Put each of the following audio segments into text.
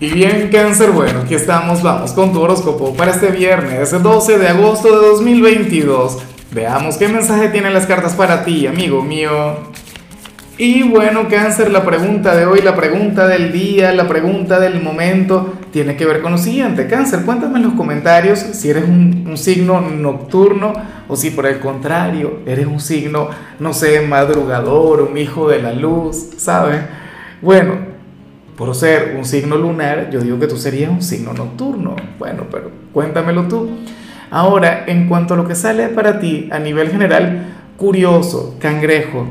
Y bien, cáncer, bueno, aquí estamos, vamos con tu horóscopo para este viernes 12 de agosto de 2022. Veamos qué mensaje tienen las cartas para ti, amigo mío. Y bueno, cáncer, la pregunta de hoy, la pregunta del día, la pregunta del momento, tiene que ver con lo siguiente. Cáncer, cuéntame en los comentarios si eres un, un signo nocturno o si por el contrario eres un signo, no sé, madrugador, un hijo de la luz, ¿sabes? Bueno, por ser un signo lunar, yo digo que tú serías un signo nocturno. Bueno, pero cuéntamelo tú. Ahora, en cuanto a lo que sale para ti a nivel general, curioso, cangrejo.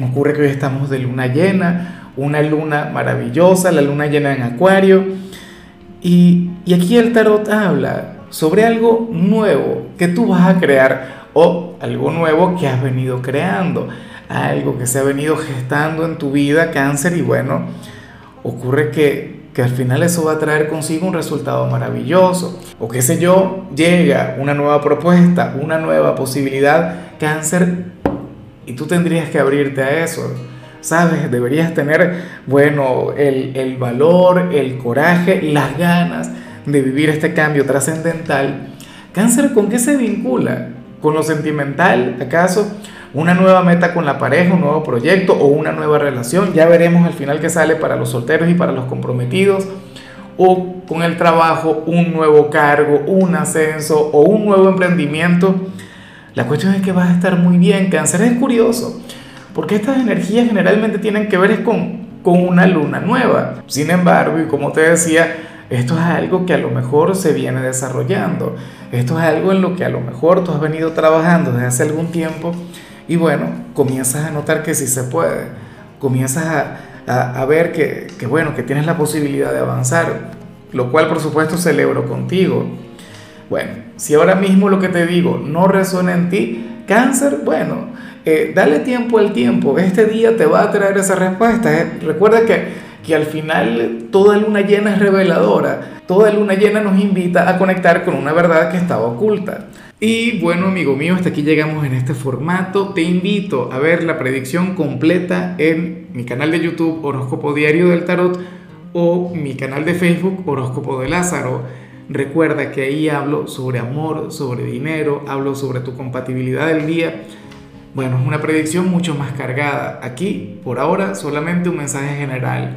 Ocurre que hoy estamos de luna llena, una luna maravillosa, la luna llena en acuario. Y, y aquí el tarot habla sobre algo nuevo que tú vas a crear o algo nuevo que has venido creando, algo que se ha venido gestando en tu vida, cáncer, y bueno, ocurre que, que al final eso va a traer consigo un resultado maravilloso. O qué sé yo, llega una nueva propuesta, una nueva posibilidad, cáncer, y tú tendrías que abrirte a eso. ¿Sabes? Deberías tener, bueno, el, el valor, el coraje, las ganas de vivir este cambio trascendental. Cáncer, ¿con qué se vincula? ¿Con lo sentimental, acaso? Una nueva meta con la pareja, un nuevo proyecto o una nueva relación. Ya veremos al final qué sale para los solteros y para los comprometidos. O con el trabajo, un nuevo cargo, un ascenso o un nuevo emprendimiento. La cuestión es que vas a estar muy bien. Cáncer es curioso, porque estas energías generalmente tienen que ver con, con una luna nueva. Sin embargo, y como te decía, esto es algo que a lo mejor se viene desarrollando. Esto es algo en lo que a lo mejor tú has venido trabajando desde hace algún tiempo y bueno, comienzas a notar que sí se puede, comienzas a, a, ver que, que, bueno, que tienes la posibilidad de avanzar, lo cual por supuesto celebro contigo. Bueno, si ahora mismo lo que te digo no resuena en ti, cáncer, bueno, eh, dale tiempo al tiempo, este día te va a traer esa respuesta. ¿eh? Recuerda que, que al final toda luna llena es reveladora, toda luna llena nos invita a conectar con una verdad que estaba oculta. Y bueno, amigo mío, hasta aquí llegamos en este formato. Te invito a ver la predicción completa en mi canal de YouTube Horóscopo Diario del Tarot o mi canal de Facebook Horóscopo de Lázaro. Recuerda que ahí hablo sobre amor, sobre dinero, hablo sobre tu compatibilidad del día. Bueno, es una predicción mucho más cargada. Aquí, por ahora, solamente un mensaje general.